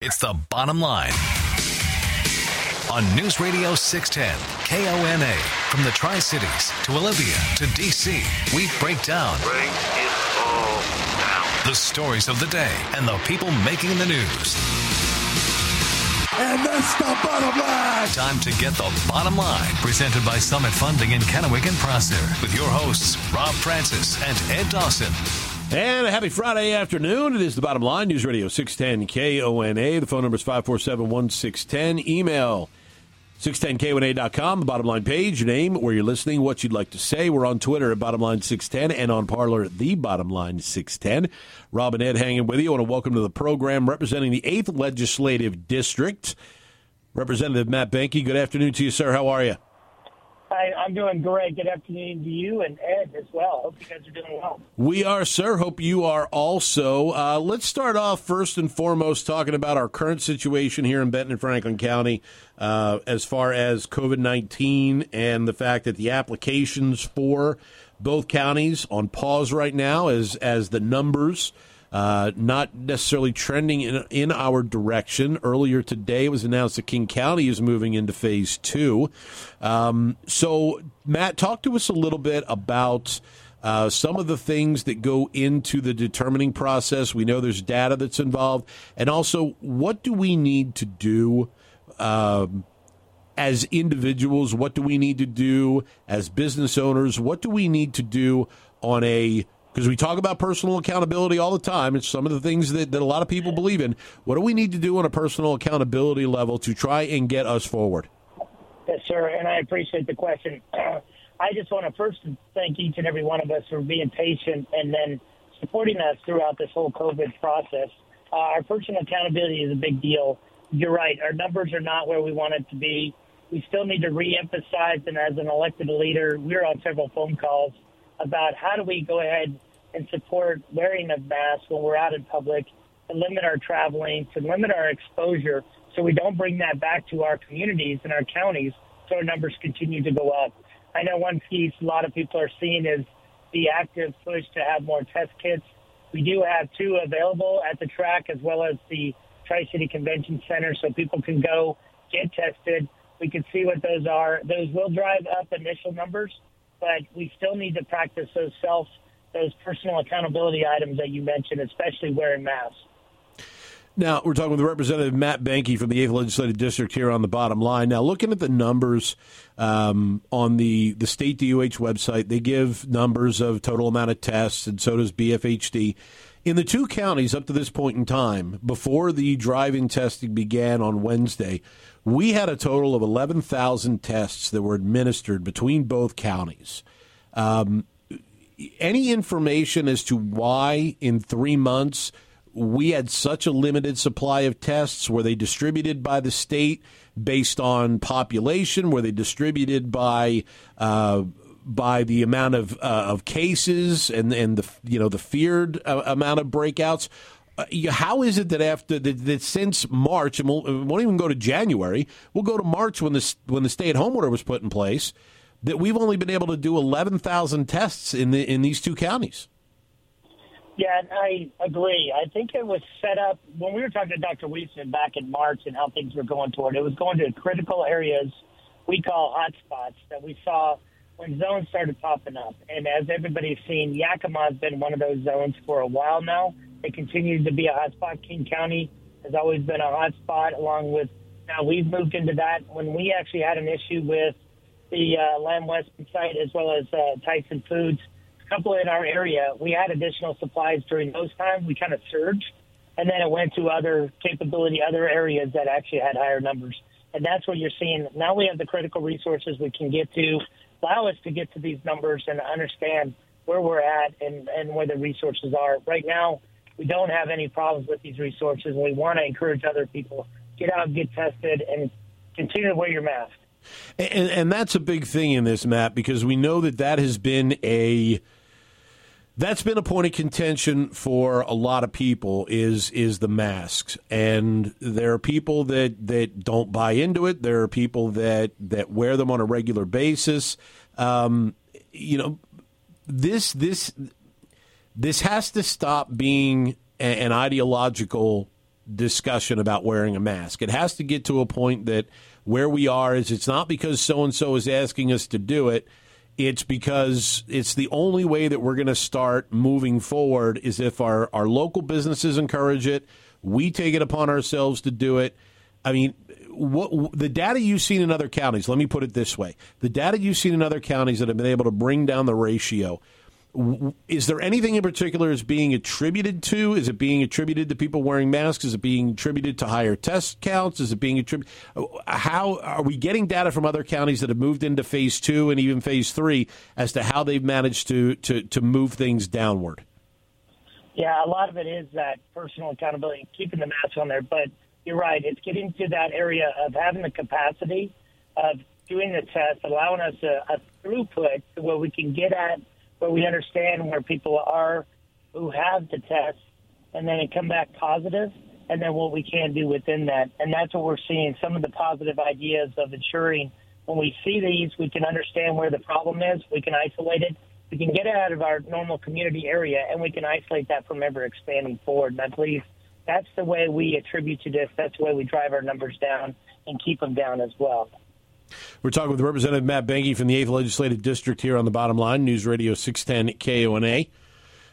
It's the bottom line. On News Radio 610, KONA, from the Tri Cities to Olympia to DC, we break down Break it all down. the stories of the day and the people making the news. And that's the bottom line. Time to get the bottom line. Presented by Summit Funding in Kennewick and Prosser. With your hosts, Rob Francis and Ed Dawson. And a happy Friday afternoon. It is the bottom line. News Radio 610 KONA. The phone number is 547 1610. Email 610KONA.com. The bottom line page, name, where you're listening, what you'd like to say. We're on Twitter at bottom line 610 and on Parler at the bottom line 610. Rob and Ed hanging with you. I want to welcome to the program representing the 8th Legislative District, Representative Matt Boehnke. Good afternoon to you, sir. How are you? I'm doing great. Good afternoon to you and Ed as well. Hope you guys are doing well. We are, sir. Hope you are also. Uh, let's start off first and foremost talking about our current situation here in Benton and Franklin County uh, as far as COVID 19 and the fact that the applications for both counties on pause right now as, as the numbers. Uh, not necessarily trending in, in our direction. Earlier today, it was announced that King County is moving into phase two. Um, so, Matt, talk to us a little bit about uh, some of the things that go into the determining process. We know there's data that's involved, and also what do we need to do um, as individuals? What do we need to do as business owners? What do we need to do on a because we talk about personal accountability all the time. It's some of the things that, that a lot of people believe in. What do we need to do on a personal accountability level to try and get us forward? Yes, sir. And I appreciate the question. I just want to first thank each and every one of us for being patient and then supporting us throughout this whole COVID process. Uh, our personal accountability is a big deal. You're right. Our numbers are not where we want it to be. We still need to reemphasize, and as an elected leader, we're on several phone calls about how do we go ahead and support wearing of masks when we're out in public, to limit our traveling, to limit our exposure, so we don't bring that back to our communities and our counties, so our numbers continue to go up. I know one piece a lot of people are seeing is the active push to have more test kits. We do have two available at the track as well as the Tri City Convention Center, so people can go get tested. We can see what those are. Those will drive up initial numbers, but we still need to practice those self, those personal accountability items that you mentioned, especially wearing masks. Now, we're talking with Representative Matt Boehnke from the 8th Legislative District here on the bottom line. Now, looking at the numbers um, on the, the state DOH website, they give numbers of total amount of tests, and so does BFHD. In the two counties up to this point in time, before the driving testing began on Wednesday, we had a total of 11,000 tests that were administered between both counties. Um, any information as to why in three months we had such a limited supply of tests? Were they distributed by the state based on population? Were they distributed by uh, by the amount of uh, of cases and and the you know the feared uh, amount of breakouts? Uh, how is it that after that, that since March and we'll, we won't even go to January, we'll go to March when the when the stay at home order was put in place, that we've only been able to do eleven thousand tests in the in these two counties? Yeah, I agree. I think it was set up when we were talking to Dr. Wiesman back in March and how things were going toward. It was going to critical areas we call hotspots that we saw when zones started popping up. And as everybody's seen, Yakima has been one of those zones for a while now. It continues to be a hotspot. King County has always been a hotspot, along with now we've moved into that. When we actually had an issue with the uh, Lamb Weston site as well as uh, Tyson Foods, a couple in our area, we had additional supplies during those times. We kind of surged, and then it went to other capability, other areas that actually had higher numbers. And that's what you're seeing. Now we have the critical resources we can get to, allow us to get to these numbers and understand where we're at and, and where the resources are. Right now, we don't have any problems with these resources, and we want to encourage other people get out, get tested, and continue to wear your mask. And, and that's a big thing in this, Matt, because we know that that has been a that's been a point of contention for a lot of people is is the masks. And there are people that that don't buy into it. There are people that that wear them on a regular basis. Um, you know this this this has to stop being an ideological discussion about wearing a mask. It has to get to a point that where we are is it's not because so and so is asking us to do it. It's because it's the only way that we're going to start moving forward is if our, our local businesses encourage it, we take it upon ourselves to do it. I mean, what the data you've seen in other counties, let me put it this way. The data you've seen in other counties that have been able to bring down the ratio is there anything in particular is being attributed to? Is it being attributed to people wearing masks? Is it being attributed to higher test counts? Is it being attributed? How are we getting data from other counties that have moved into phase two and even phase three as to how they've managed to to, to move things downward? Yeah, a lot of it is that personal accountability, keeping the mask on there. But you're right; it's getting to that area of having the capacity of doing the test, allowing us a, a throughput to where we can get at where we understand where people are who have the test and then it come back positive and then what we can do within that. And that's what we're seeing some of the positive ideas of ensuring when we see these, we can understand where the problem is, we can isolate it, we can get it out of our normal community area, and we can isolate that from ever expanding forward. And I believe that's the way we attribute to this. That's the way we drive our numbers down and keep them down as well. We're talking with Representative Matt Boehnke from the 8th Legislative District here on the bottom line, News Radio 610 KONA.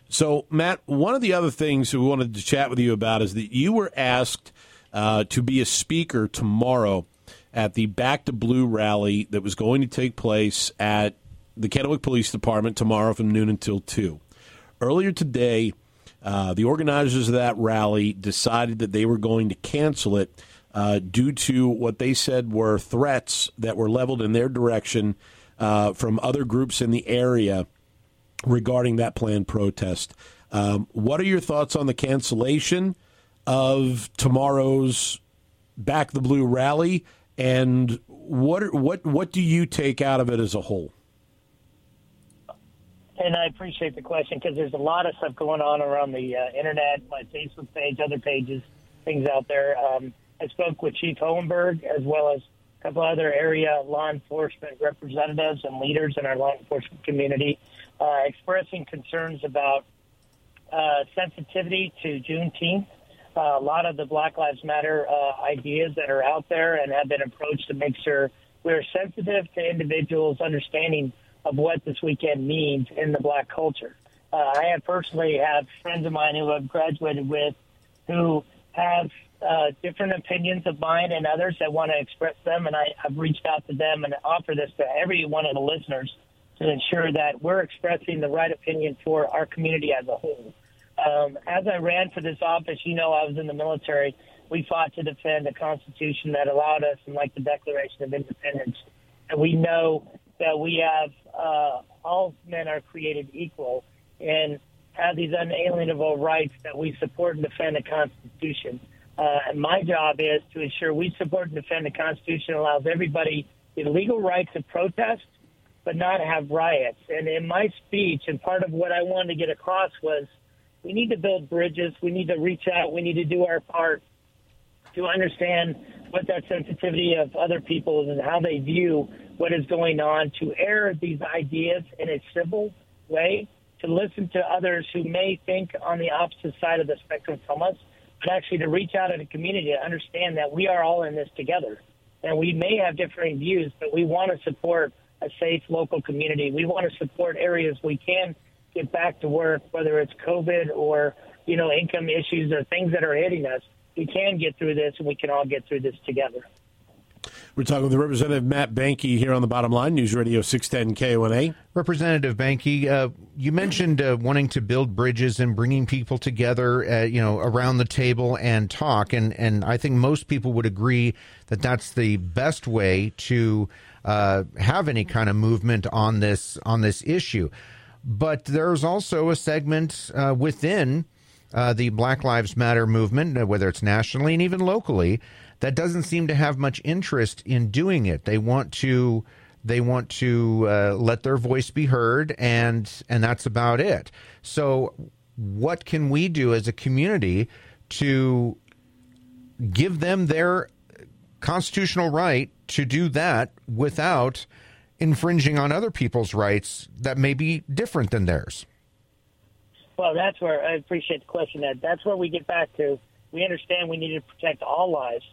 So, Matt, one of the other things we wanted to chat with you about is that you were asked uh, to be a speaker tomorrow at the Back to Blue rally that was going to take place at the Kennewick Police Department tomorrow from noon until 2. Earlier today, uh, the organizers of that rally decided that they were going to cancel it uh, due to what they said were threats that were leveled in their direction uh, from other groups in the area regarding that planned protest. Um, what are your thoughts on the cancellation of tomorrow's Back the Blue rally, and what what what do you take out of it as a whole? And I appreciate the question because there's a lot of stuff going on around the uh, internet, my Facebook page, other pages, things out there. Um, I spoke with Chief Hohenberg as well as a couple other area law enforcement representatives and leaders in our law enforcement community, uh, expressing concerns about uh, sensitivity to Juneteenth. Uh, a lot of the Black Lives Matter uh, ideas that are out there and have been approached to make sure we're sensitive to individuals' understanding of what this weekend means in the black culture. Uh, I have personally have friends of mine who I've graduated with who have uh, different opinions of mine and others that want to express them, and I, I've reached out to them and offer this to every one of the listeners to ensure that we're expressing the right opinion for our community as a whole. Um, as I ran for this office, you know, I was in the military. We fought to defend a constitution that allowed us, and like the Declaration of Independence, and we know that we have uh, all men are created equal and have these unalienable rights that we support and defend the Constitution. Uh, my job is to ensure we support and defend the Constitution allows everybody the legal right to protest, but not have riots. And in my speech, and part of what I wanted to get across was we need to build bridges. We need to reach out. We need to do our part to understand what that sensitivity of other people is and how they view what is going on, to air these ideas in a civil way, to listen to others who may think on the opposite side of the spectrum from us but actually to reach out in the community to understand that we are all in this together. And we may have differing views, but we want to support a safe local community. We want to support areas we can get back to work, whether it's COVID or, you know, income issues or things that are hitting us. We can get through this and we can all get through this together. We're talking with Representative Matt Boehnke here on the bottom line, News Radio 610 KONA. Representative Boehnke, uh, you mentioned uh, wanting to build bridges and bringing people together, uh, you know, around the table and talk, and and I think most people would agree that that's the best way to uh, have any kind of movement on this on this issue. But there's also a segment uh, within uh, the Black Lives Matter movement, whether it's nationally and even locally that doesn't seem to have much interest in doing it. They want to they want to uh, let their voice be heard, and and that's about it. So, what can we do as a community to give them their constitutional right to do that without infringing on other people's rights that may be different than theirs? Well, that's where I appreciate the question. That that's where we get back to we understand we need to protect all lives,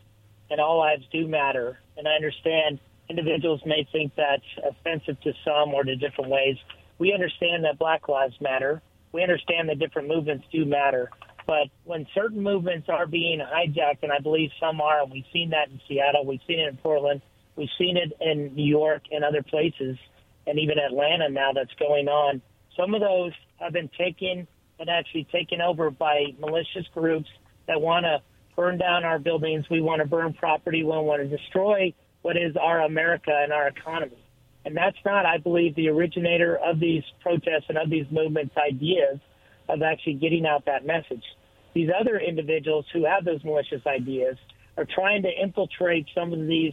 and all lives do matter. And I understand individuals may think that's offensive to some or to different ways. We understand that Black Lives Matter. We understand that different movements do matter. But when certain movements are being hijacked, and I believe some are, and we've seen that in Seattle, we've seen it in Portland, we've seen it in New York and other places, and even Atlanta now that's going on. Some of those have been taken and actually taken over by malicious groups that want to burn down our buildings. We want to burn property. We want to destroy what is our America and our economy. And that's not, I believe, the originator of these protests and of these movements' ideas of actually getting out that message. These other individuals who have those malicious ideas are trying to infiltrate some of these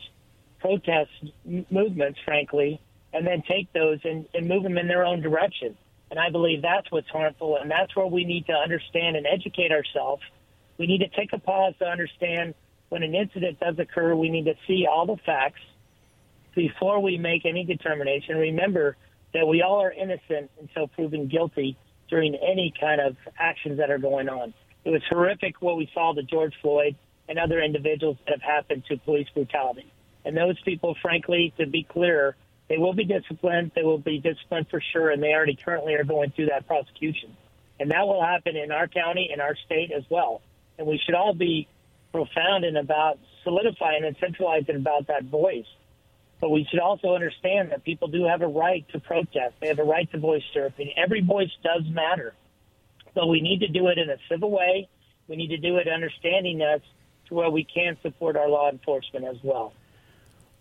protest m- movements, frankly, and then take those and, and move them in their own direction. And I believe that's what's harmful, and that's where we need to understand and educate ourselves. We need to take a pause to understand when an incident does occur, we need to see all the facts before we make any determination. Remember that we all are innocent until proven guilty during any kind of actions that are going on. It was horrific what we saw to George Floyd and other individuals that have happened to police brutality. And those people, frankly, to be clear, they will be disciplined. They will be disciplined for sure, and they already currently are going through that prosecution. And that will happen in our county, in our state as well. And we should all be profound and about solidifying and centralizing about that voice. But we should also understand that people do have a right to protest. They have a right to voice their opinion. Every voice does matter. But we need to do it in a civil way. We need to do it understanding us to where we can support our law enforcement as well.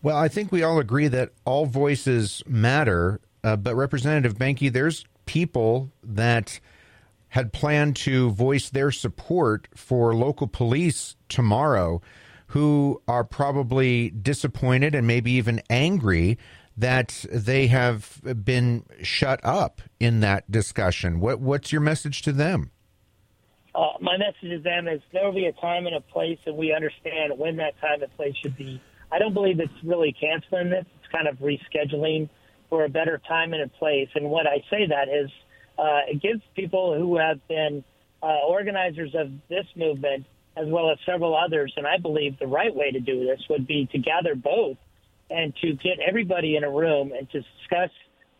Well, I think we all agree that all voices matter. Uh, but Representative Boehnke, there's people that had planned to voice their support for local police tomorrow who are probably disappointed and maybe even angry that they have been shut up in that discussion. What, what's your message to them? Uh, my message to them is there will be a time and a place, and we understand when that time and place should be. I don't believe it's really canceling this. It's kind of rescheduling for a better time and a place. And what I say that is uh, it gives people who have been uh, organizers of this movement as well as several others, and I believe the right way to do this would be to gather both and to get everybody in a room and to discuss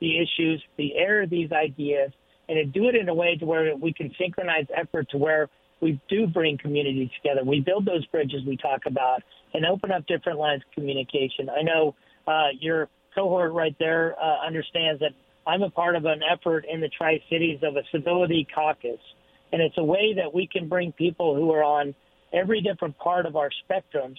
the issues, the air of these ideas, and to do it in a way to where we can synchronize effort to where we do bring communities together. We build those bridges we talk about and open up different lines of communication. I know uh, your cohort right there uh, understands that I'm a part of an effort in the Tri Cities of a civility caucus. And it's a way that we can bring people who are on every different part of our spectrums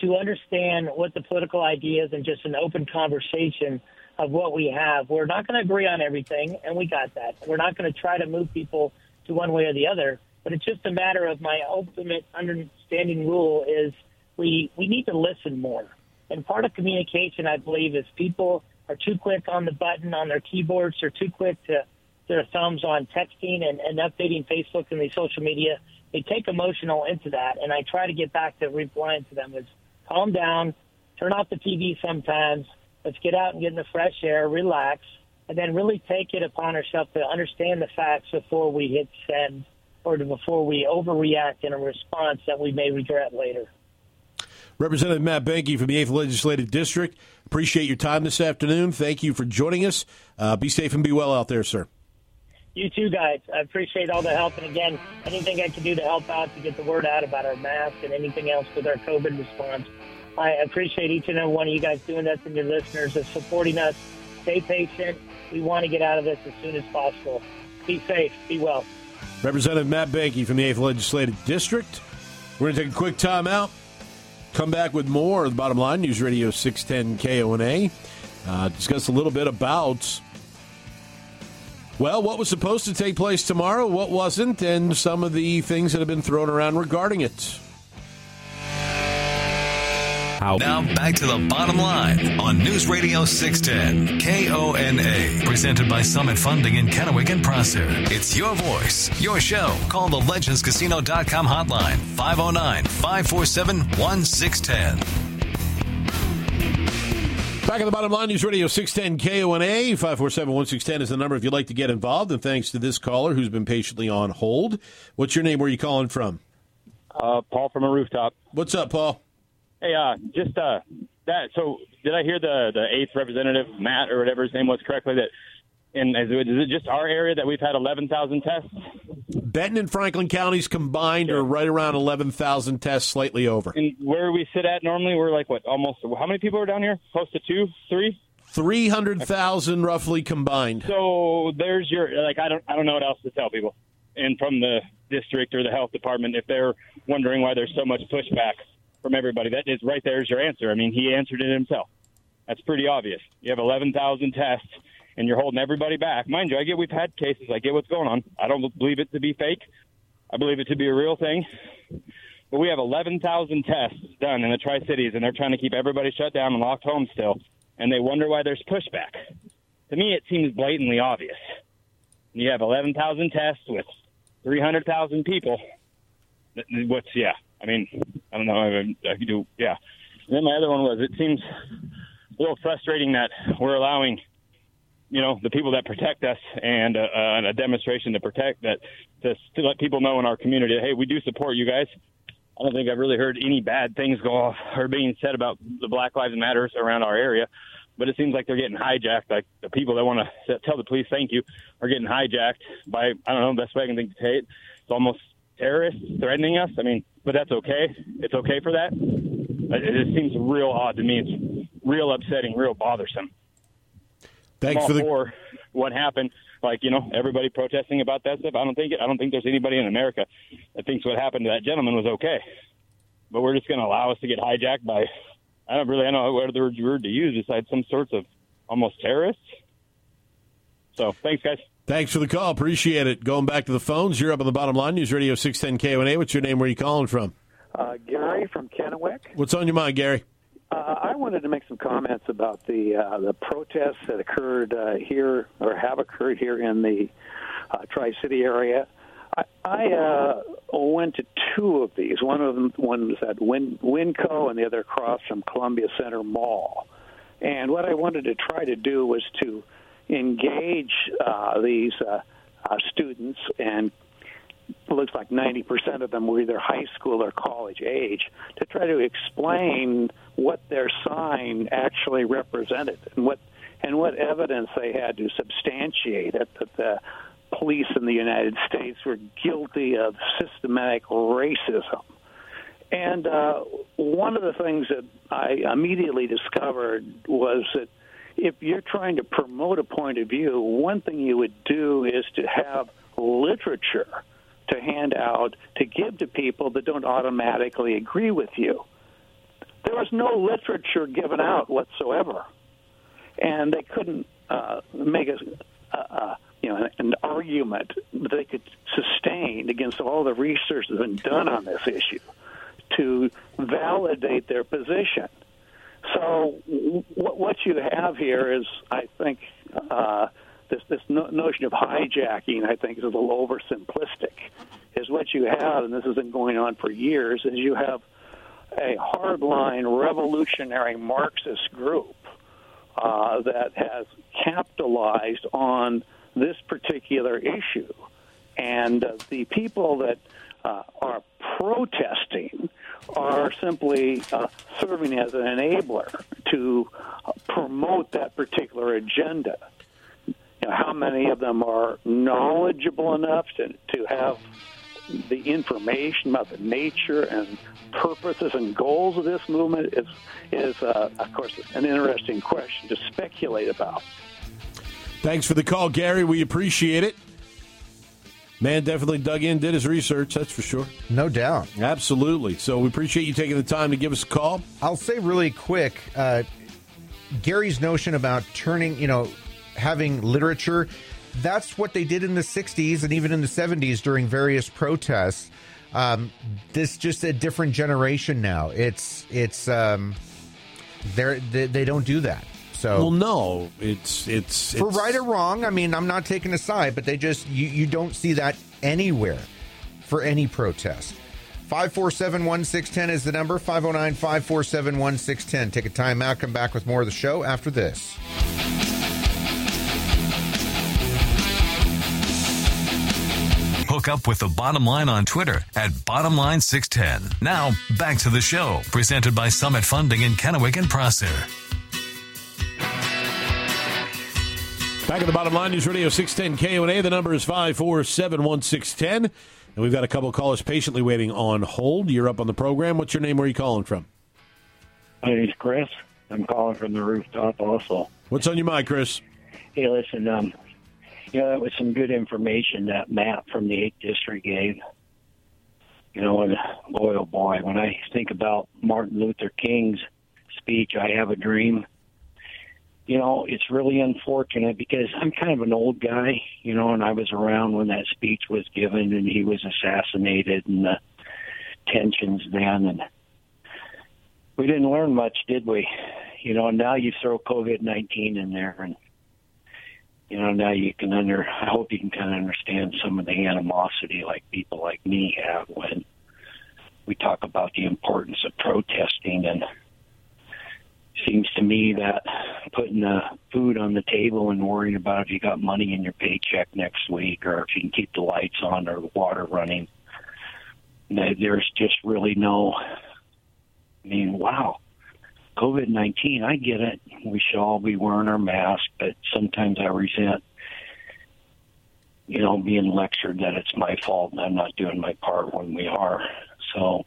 to understand what the political ideas and just an open conversation of what we have. We're not going to agree on everything, and we got that. We're not going to try to move people to one way or the other, but it's just a matter of my ultimate understanding rule is we we need to listen more. And part of communication, I believe, is people are too quick on the button on their keyboards. They're too quick to their thumbs on texting and, and updating Facebook and the social media. They take emotional into that, and I try to get back to replying to them is calm down, turn off the TV sometimes. Let's get out and get in the fresh air, relax, and then really take it upon ourselves to understand the facts before we hit send or before we overreact in a response that we may regret later. Representative Matt Boehnke from the 8th Legislative District. Appreciate your time this afternoon. Thank you for joining us. Uh, be safe and be well out there, sir. You too, guys. I appreciate all the help. And again, anything I can do to help out to get the word out about our mask and anything else with our COVID response. I appreciate each and every one of you guys doing this and your listeners of supporting us. Stay patient. We want to get out of this as soon as possible. Be safe. Be well. Representative Matt Boehnke from the 8th Legislative District. We're going to take a quick time out. Come back with more of the bottom line. News Radio 610 KONA. Uh, discuss a little bit about, well, what was supposed to take place tomorrow, what wasn't, and some of the things that have been thrown around regarding it. Now back to the bottom line on News Radio 610 KONA, presented by Summit Funding in Kennewick and Prosser. It's your voice, your show. Call the legendscasino.com hotline 509 547 1610. Back at the bottom line, News Radio 610 KONA, 547 1610 is the number if you'd like to get involved. And thanks to this caller who's been patiently on hold. What's your name? Where are you calling from? Uh, Paul from a rooftop. What's up, Paul? Hey, uh, just uh, that. So, did I hear the the eighth representative, Matt or whatever his name was, correctly? That, and is it, is it just our area that we've had eleven thousand tests? Benton and Franklin counties combined are right around 11,000 tests, slightly over. And where we sit at normally, we're like what? Almost. How many people are down here? Close to two, three. 300,000 roughly combined. So there's your like I don't I don't know what else to tell people, and from the district or the health department if they're wondering why there's so much pushback from everybody. That is right there's your answer. I mean he answered it himself. That's pretty obvious. You have 11,000 tests and you're holding everybody back. Mind you, I get we've had cases. I get what's going on. I don't believe it to be fake. I believe it to be a real thing. But we have 11,000 tests done in the Tri Cities, and they're trying to keep everybody shut down and locked home still. And they wonder why there's pushback. To me, it seems blatantly obvious. You have 11,000 tests with 300,000 people. What's, yeah. I mean, I don't know. I, I could do, yeah. And then my other one was it seems a little frustrating that we're allowing you know the people that protect us and uh, uh, a demonstration to protect that to, to let people know in our community hey we do support you guys i don't think i've really heard any bad things go off or being said about the black lives matters around our area but it seems like they're getting hijacked like the people that want to tell the police thank you are getting hijacked by i don't know best way i can think to say it it's almost terrorists threatening us i mean but that's okay it's okay for that uh, it, it seems real odd to me it's real upsetting real bothersome Thanks for the for what happened. Like you know, everybody protesting about that stuff. I don't think it, I don't think there's anybody in America that thinks what happened to that gentleman was okay. But we're just going to allow us to get hijacked by I don't really I don't know what other word to use besides some sorts of almost terrorists. So thanks, guys. Thanks for the call. Appreciate it. Going back to the phones, you're up on the bottom line. News Radio 610 KONA. What's your name? Where are you calling from? Uh, Gary from Kennewick. What's on your mind, Gary? Uh, I wanted to make some comments about the uh, the protests that occurred uh, here or have occurred here in the uh, Tri City area. I, I uh, went to two of these. One of them one was at Win, Winco, and the other across from Columbia Center Mall. And what I wanted to try to do was to engage uh, these uh, uh, students and it looks like 90% of them were either high school or college age to try to explain what their sign actually represented and what and what evidence they had to substantiate it that the police in the United States were guilty of systematic racism. And uh, one of the things that I immediately discovered was that if you're trying to promote a point of view, one thing you would do is to have literature to hand out to give to people that don't automatically agree with you. There was no literature given out whatsoever, and they couldn't uh, make a, you know an argument that they could sustain against all the research that's been done on this issue to validate their position. So what you have here is, I think, uh, this this no, notion of hijacking. I think is a little oversimplistic. Is what you have, and this has been going on for years. Is you have a hardline revolutionary Marxist group uh, that has capitalized on this particular issue, and uh, the people that uh, are protesting are simply uh, serving as an enabler to promote that particular agenda. You know, how many of them are knowledgeable enough to, to have the information about the nature and purposes and goals of this movement is, is uh, of course, an interesting question to speculate about. Thanks for the call, Gary. We appreciate it. Man definitely dug in, did his research, that's for sure. No doubt. Absolutely. So we appreciate you taking the time to give us a call. I'll say really quick uh, Gary's notion about turning, you know, having literature, that's what they did in the 60s and even in the 70s during various protests. Um, this just a different generation now. It's, it's, um, they're, they, they don't do that. So Well, no, it's it's, for it's right or wrong, I mean, I'm not taking a side, but they just you, you don't see that anywhere for any protest. 547 1610 is the number 509 547 1610. Take a time out, come back with more of the show after this. Hook up with the bottom line on Twitter at bottomline610. Now, back to the show, presented by Summit Funding in Kennewick and Prosser. Back at the bottom line, News Radio 610 KONA. The number is 5471610. And we've got a couple of callers patiently waiting on hold. You're up on the program. What's your name? Where are you calling from? My name's Chris. I'm calling from the rooftop also. What's on your mind, Chris? Hey, listen, um, you know, that was some good information that Matt from the 8th District gave. You know, and boy, oh boy, when I think about Martin Luther King's speech, I Have a Dream, you know, it's really unfortunate because I'm kind of an old guy, you know, and I was around when that speech was given and he was assassinated and the tensions then. And we didn't learn much, did we? You know, now you throw COVID 19 in there and you know, now you can under, I hope you can kind of understand some of the animosity like people like me have when we talk about the importance of protesting and seems to me that putting the food on the table and worrying about if you got money in your paycheck next week or if you can keep the lights on or the water running, there's just really no. I mean, wow, COVID nineteen. I get it. We should all be wearing our masks, but sometimes I resent, you know, being lectured that it's my fault and I'm not doing my part when we are. So,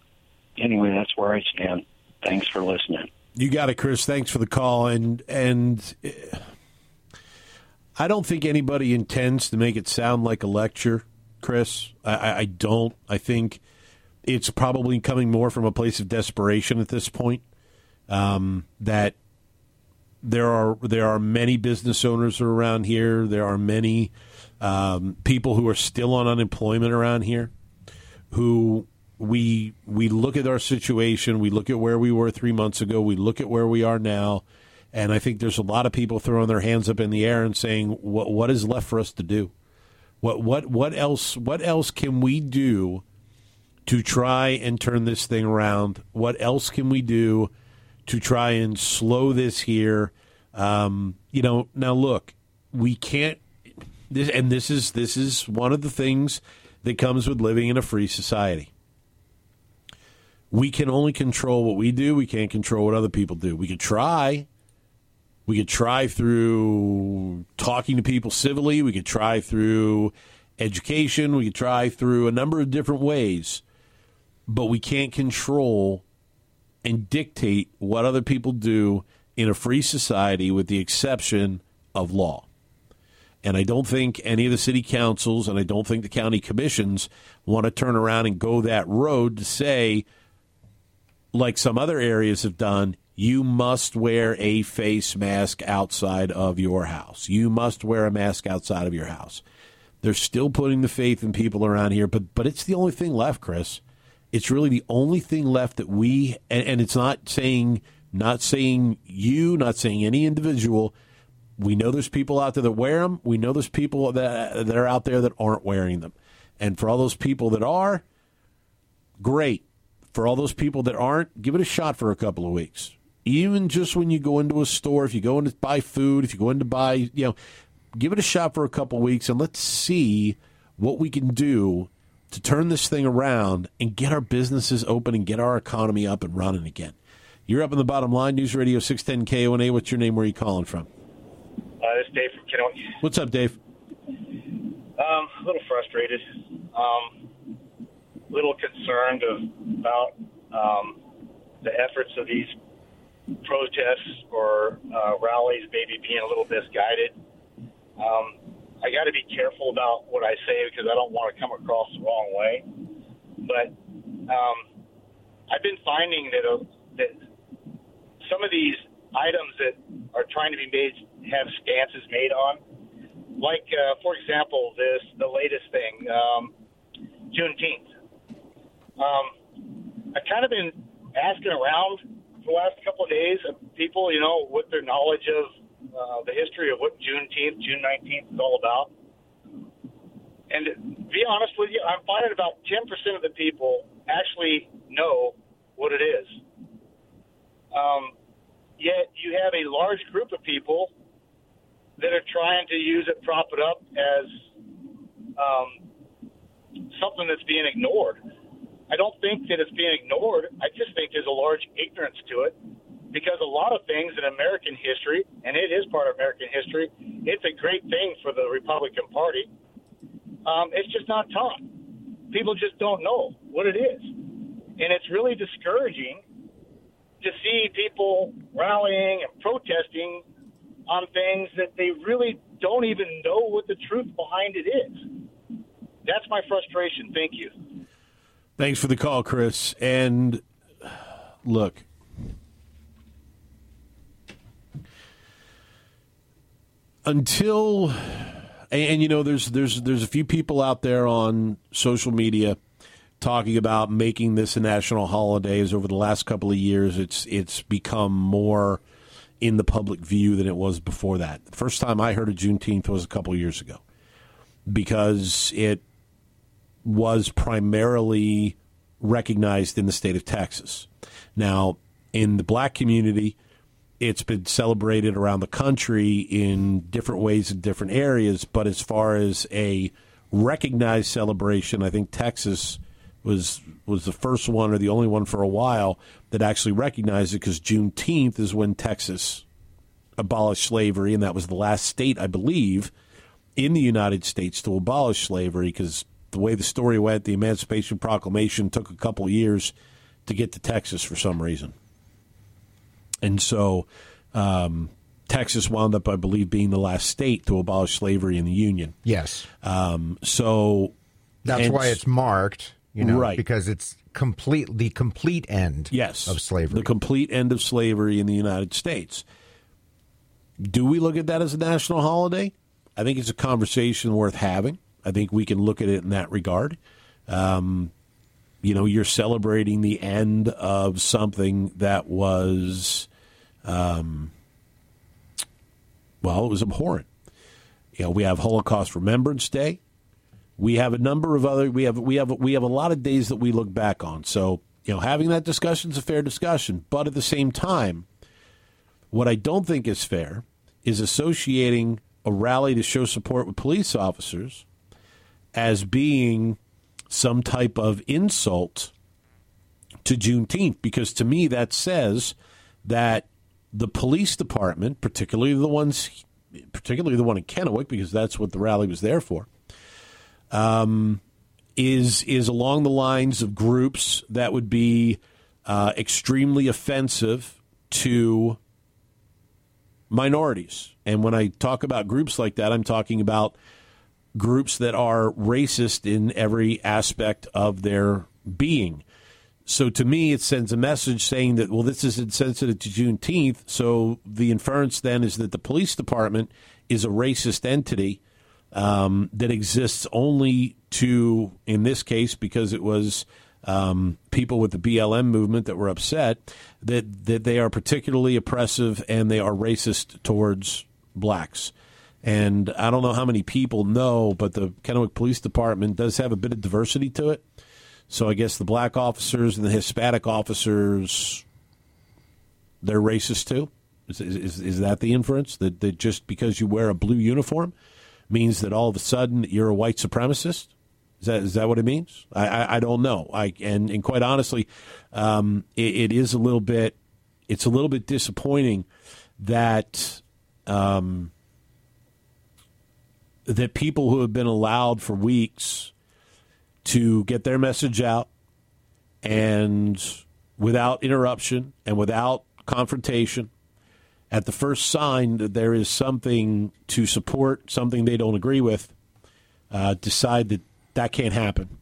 anyway, that's where I stand. Thanks for listening. You got it, Chris. Thanks for the call. And and I don't think anybody intends to make it sound like a lecture, Chris. I, I don't. I think it's probably coming more from a place of desperation at this point. Um, that there are there are many business owners around here. There are many um, people who are still on unemployment around here who we we look at our situation, we look at where we were three months ago, we look at where we are now, and I think there's a lot of people throwing their hands up in the air and saying, "What what is left for us to do? What what what else what else can we do to try and turn this thing around? What else can we do to try and slow this here?" Um, you know, now look, we can't. This and this is this is one of the things that comes with living in a free society we can only control what we do. We can't control what other people do. We could try. We could try through talking to people civilly. We could try through education. We could try through a number of different ways. But we can't control and dictate what other people do in a free society with the exception of law. And I don't think any of the city councils and I don't think the county commissions want to turn around and go that road to say, like some other areas have done, you must wear a face mask outside of your house. You must wear a mask outside of your house. They're still putting the faith in people around here, but but it's the only thing left, Chris. It's really the only thing left that we and, and it's not saying not saying you, not saying any individual. We know there's people out there that wear them. We know there's people that that are out there that aren't wearing them. And for all those people that are, great for all those people that aren't, give it a shot for a couple of weeks. Even just when you go into a store, if you go in to buy food, if you go in to buy, you know, give it a shot for a couple of weeks and let's see what we can do to turn this thing around and get our businesses open and get our economy up and running again. You're up in the bottom line, News Radio 610 KONA. What's your name? Where are you calling from? Uh, this is Dave from Kennewick. What's up, Dave? Um, a little frustrated. Um, little concerned of, about um, the efforts of these protests or uh, rallies maybe being a little misguided. Um, I got to be careful about what I say because I don't want to come across the wrong way. But um, I've been finding that uh, that some of these items that are trying to be made have stances made on, like uh, for example, this the latest thing, um, Juneteenth. Um, I've kind of been asking around for the last couple of days of people, you know, what their knowledge of uh, the history of what Juneteenth, June 19th is all about. And to be honest with you, I'm finding about 10% of the people actually know what it is. Um, yet you have a large group of people that are trying to use it, prop it up as um, something that's being ignored. I don't think that it's being ignored. I just think there's a large ignorance to it because a lot of things in American history, and it is part of American history, it's a great thing for the Republican Party. Um, it's just not taught. People just don't know what it is. And it's really discouraging to see people rallying and protesting on things that they really don't even know what the truth behind it is. That's my frustration. Thank you. Thanks for the call, Chris. And look, until and, you know there's there's there's a few people out there on social media talking about making this a national holiday as over the last couple of years it's it's become more in the public view than it was before that. The first time I heard of Juneteenth was a couple of years ago because it was primarily recognized in the state of Texas. Now, in the black community, it's been celebrated around the country in different ways in different areas, but as far as a recognized celebration, I think Texas was was the first one or the only one for a while that actually recognized it because Juneteenth is when Texas abolished slavery, and that was the last state, I believe, in the United States to abolish slavery because the way the story went, the Emancipation Proclamation took a couple years to get to Texas for some reason. And so um, Texas wound up, I believe, being the last state to abolish slavery in the Union. Yes. Um, so that's why it's marked, you know, right. because it's complete the complete end yes, of slavery. The complete end of slavery in the United States. Do we look at that as a national holiday? I think it's a conversation worth having. I think we can look at it in that regard. Um, you know, you're celebrating the end of something that was, um, well, it was abhorrent. You know, we have Holocaust Remembrance Day. We have a number of other. We have we have we have a lot of days that we look back on. So you know, having that discussion is a fair discussion. But at the same time, what I don't think is fair is associating a rally to show support with police officers as being some type of insult to Juneteenth, because to me that says that the police department, particularly the ones, particularly the one in Kennewick, because that's what the rally was there for, um, is is along the lines of groups that would be uh, extremely offensive to minorities. And when I talk about groups like that, I'm talking about groups that are racist in every aspect of their being. So to me, it sends a message saying that, well, this is insensitive to Juneteenth. So the inference then is that the police department is a racist entity um, that exists only to, in this case, because it was um, people with the BLM movement that were upset, that, that they are particularly oppressive and they are racist towards blacks. And I don't know how many people know, but the Kennewick Police Department does have a bit of diversity to it. So I guess the black officers and the Hispanic officers, they're racist too. Is, is, is that the inference that, that just because you wear a blue uniform means that all of a sudden you're a white supremacist? Is that is that what it means? I, I, I don't know. I and, and quite honestly, um, it, it is a little bit it's a little bit disappointing that um, that people who have been allowed for weeks to get their message out and without interruption and without confrontation at the first sign that there is something to support something they don't agree with uh, decide that that can't happen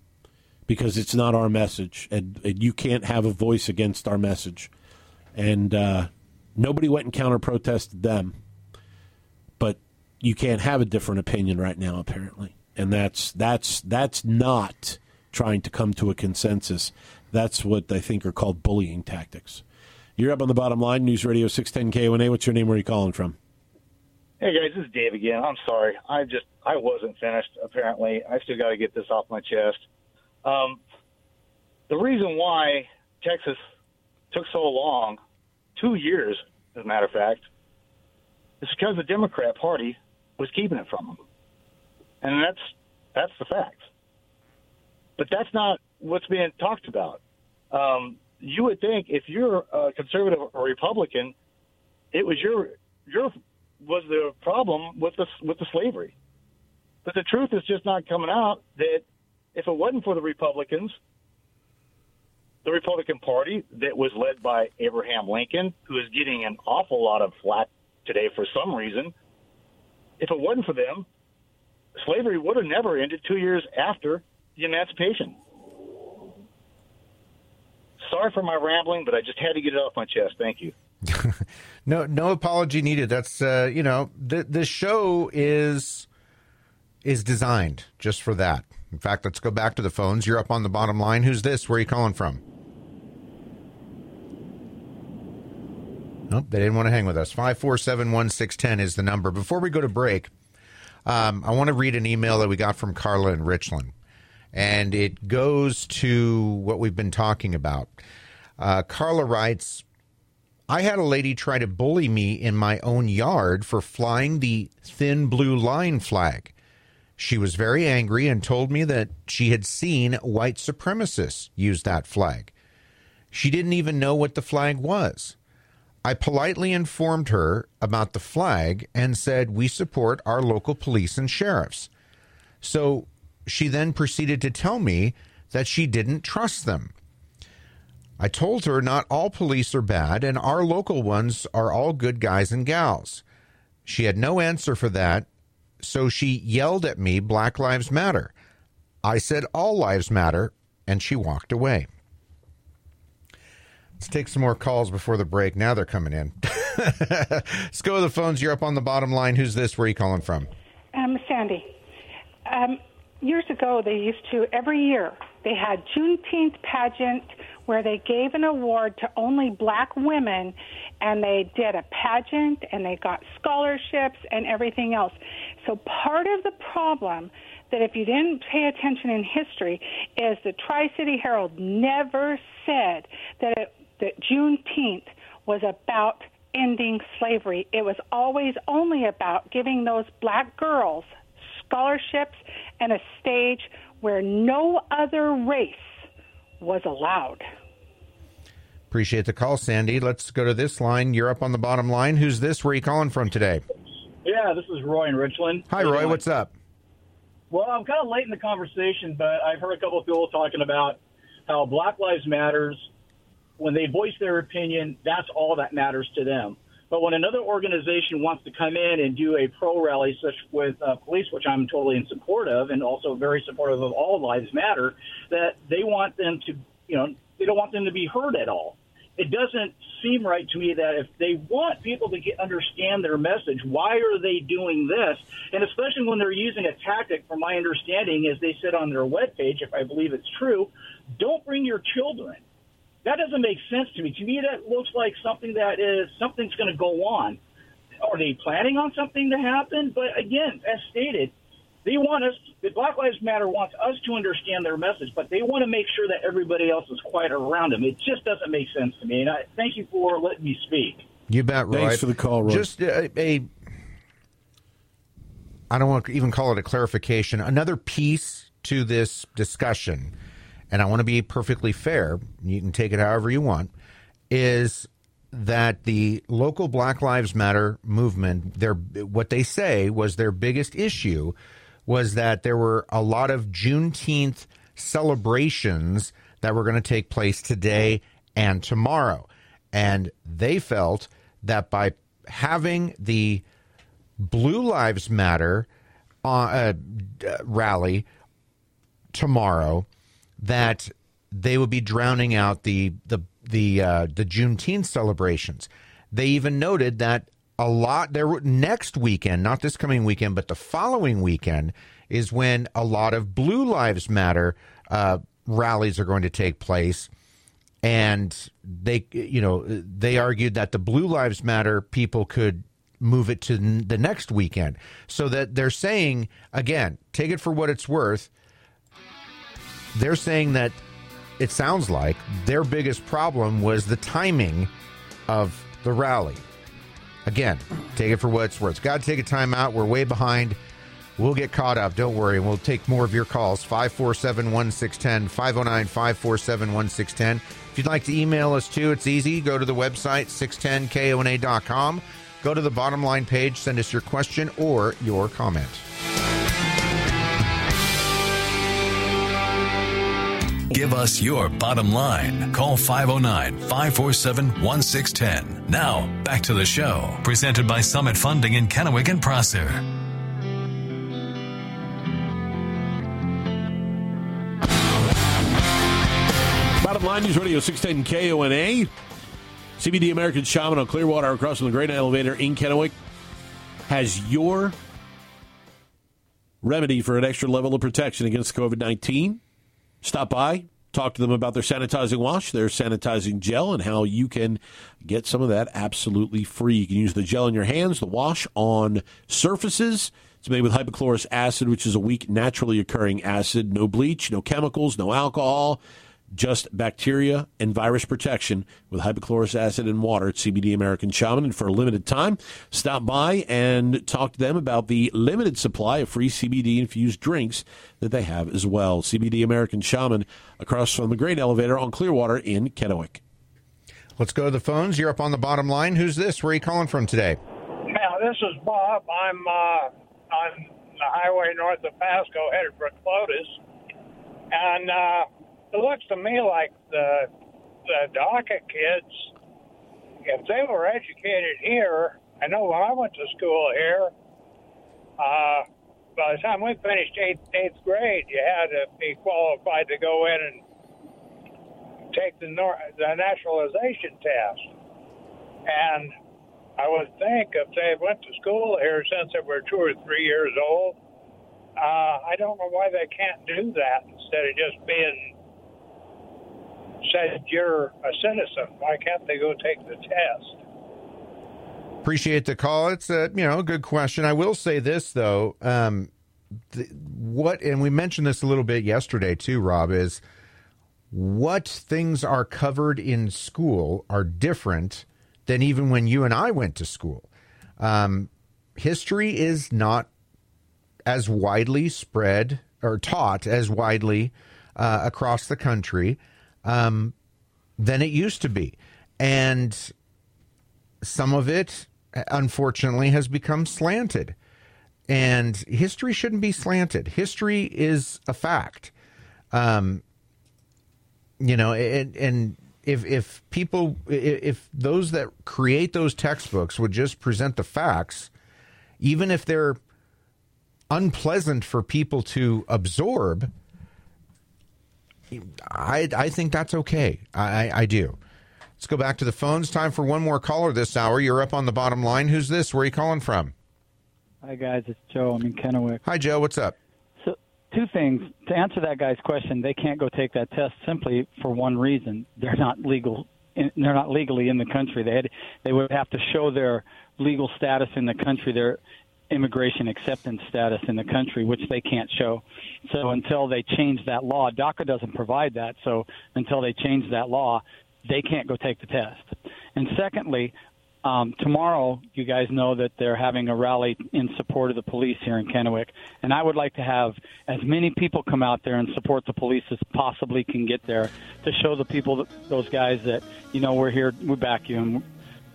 because it's not our message and, and you can't have a voice against our message. And uh, nobody went and counter protested them. But you can't have a different opinion right now, apparently, and that's that's that's not trying to come to a consensus. That's what I think are called bullying tactics. You're up on the bottom line, News Radio 610 KONA. What's your name? Where are you calling from? Hey guys, this is Dave again. I'm sorry. I just I wasn't finished. Apparently, I still got to get this off my chest. Um, the reason why Texas took so long, two years, as a matter of fact, is because the Democrat Party was keeping it from them, and that's that's the fact. but that's not what's being talked about. Um, you would think if you're a conservative or Republican, it was your your was the problem with the with the slavery. But the truth is just not coming out that if it wasn't for the Republicans, the Republican Party that was led by Abraham Lincoln, who is getting an awful lot of flack today for some reason, if it wasn't for them, slavery would have never ended two years after the emancipation. Sorry for my rambling, but I just had to get it off my chest. Thank you. no, no apology needed. That's uh, you know, th- this show is is designed just for that. In fact, let's go back to the phones. You're up on the bottom line. Who's this? Where are you calling from? Nope, they didn't want to hang with us. 5471610 is the number. Before we go to break, um, I want to read an email that we got from Carla in Richland. And it goes to what we've been talking about. Uh, Carla writes I had a lady try to bully me in my own yard for flying the thin blue line flag. She was very angry and told me that she had seen white supremacists use that flag. She didn't even know what the flag was. I politely informed her about the flag and said we support our local police and sheriffs. So she then proceeded to tell me that she didn't trust them. I told her not all police are bad and our local ones are all good guys and gals. She had no answer for that so she yelled at me, Black Lives Matter. I said, All lives matter, and she walked away. Let's take some more calls before the break. Now they're coming in. Let's go to the phones. You're up on the bottom line. Who's this? Where are you calling from? Um, Sandy. Um, years ago, they used to, every year, they had Juneteenth pageant where they gave an award to only black women and they did a pageant and they got scholarships and everything else. So part of the problem that if you didn't pay attention in history is the Tri-City Herald never said that it, that Juneteenth was about ending slavery. It was always only about giving those black girls scholarships and a stage where no other race was allowed. Appreciate the call, Sandy. Let's go to this line. You're up on the bottom line. Who's this? Where are you calling from today? Yeah, this is Roy in Richland. Hi, Roy. What's up? Well, I'm kind of late in the conversation, but I've heard a couple of people talking about how Black Lives Matters, when they voice their opinion, that's all that matters to them. But when another organization wants to come in and do a pro rally, such with uh, police, which I'm totally in support of, and also very supportive of all lives matter, that they want them to, you know, they don't want them to be heard at all. It doesn't seem right to me that if they want people to get, understand their message, why are they doing this? And especially when they're using a tactic, from my understanding, as they said on their webpage, if I believe it's true, don't bring your children that doesn't make sense to me. To me, that looks like something that is something's going to go on. Are they planning on something to happen? But again, as stated, they want us. The Black Lives Matter wants us to understand their message, but they want to make sure that everybody else is quiet around them. It just doesn't make sense to me. And I thank you for letting me speak. You bet, Roy. Thanks for the call, Roy. Just a, a I don't want to even call it a clarification. Another piece to this discussion and I want to be perfectly fair, you can take it however you want, is that the local Black Lives Matter movement, their what they say was their biggest issue was that there were a lot of Juneteenth celebrations that were going to take place today and tomorrow. And they felt that by having the Blue Lives Matter uh, uh, rally tomorrow, that they would be drowning out the the the uh, the Juneteenth celebrations. They even noted that a lot there next weekend, not this coming weekend, but the following weekend is when a lot of Blue Lives Matter uh, rallies are going to take place. And they, you know, they argued that the Blue Lives Matter people could move it to the next weekend, so that they're saying again, take it for what it's worth they're saying that it sounds like their biggest problem was the timing of the rally. Again, take it for what it's worth. Got to take a time out. We're way behind. We'll get caught up. Don't worry. We'll take more of your calls. 547 1610, 509 547 1610. If you'd like to email us too, it's easy. Go to the website, 610kona.com. Go to the bottom line page, send us your question or your comment. Give us your bottom line. Call 509 547 1610. Now, back to the show. Presented by Summit Funding in Kennewick and Prosser. Bottom line News Radio 610 KONA. CBD American Shaman on Clearwater across from the Great Elevator in Kennewick has your remedy for an extra level of protection against COVID 19. Stop by, talk to them about their sanitizing wash, their sanitizing gel, and how you can get some of that absolutely free. You can use the gel in your hands, the wash on surfaces. It's made with hypochlorous acid, which is a weak, naturally occurring acid. No bleach, no chemicals, no alcohol just bacteria and virus protection with hypochlorous acid and water at CBD American Shaman. And for a limited time, stop by and talk to them about the limited supply of free CBD infused drinks that they have as well. CBD American Shaman across from the Great Elevator on Clearwater in Kennewick. Let's go to the phones. You're up on the bottom line. Who's this? Where are you calling from today? Yeah, this is Bob. I'm uh, on the highway north of Pasco, headed for Clotis, and uh, it looks to me like the the DACA kids, if they were educated here, I know when I went to school here, uh, by the time we finished eighth eighth grade, you had to be qualified to go in and take the nor- the naturalization test, and I would think if they went to school here since they were two or three years old, uh, I don't know why they can't do that instead of just being said you're a citizen. Why can't they go take the test? Appreciate the call. It's a you know a good question. I will say this though, um, th- what and we mentioned this a little bit yesterday too. Rob is what things are covered in school are different than even when you and I went to school. Um, history is not as widely spread or taught as widely uh, across the country um, than it used to be. And some of it, unfortunately, has become slanted. And history shouldn't be slanted. History is a fact. Um, you know, and, and if if people if those that create those textbooks would just present the facts, even if they're unpleasant for people to absorb, I I think that's okay. I I do. Let's go back to the phones. Time for one more caller this hour. You're up on the bottom line. Who's this? Where are you calling from? Hi guys, it's Joe. I'm in Kennewick. Hi Joe. What's up? So two things to answer that guy's question. They can't go take that test simply for one reason: they're not legal. They're not legally in the country. They had, they would have to show their legal status in the country. Their immigration acceptance status in the country, which they can't show. So until they change that law, DACA doesn't provide that. So until they change that law, they can't go take the test. And secondly, um, tomorrow, you guys know that they're having a rally in support of the police here in Kennewick, and I would like to have as many people come out there and support the police as possibly can get there to show the people, that, those guys, that you know we're here, we back you, and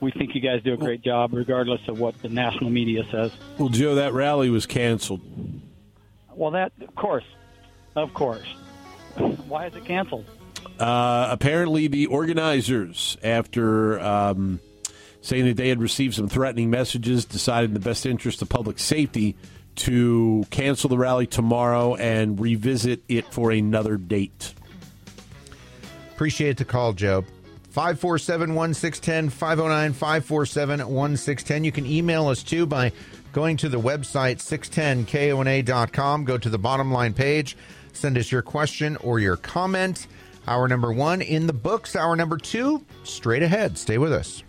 we think you guys do a great job, regardless of what the national media says. Well, Joe, that rally was canceled. Well, that of course, of course. Why is it canceled? Uh, apparently, the organizers, after um, saying that they had received some threatening messages, decided in the best interest of public safety to cancel the rally tomorrow and revisit it for another date. Appreciate the call, Joe. 547 1610, 509 547 1610. You can email us too by going to the website 610kona.com. Go to the bottom line page, send us your question or your comment. Hour number one in the books. Hour number two straight ahead. Stay with us.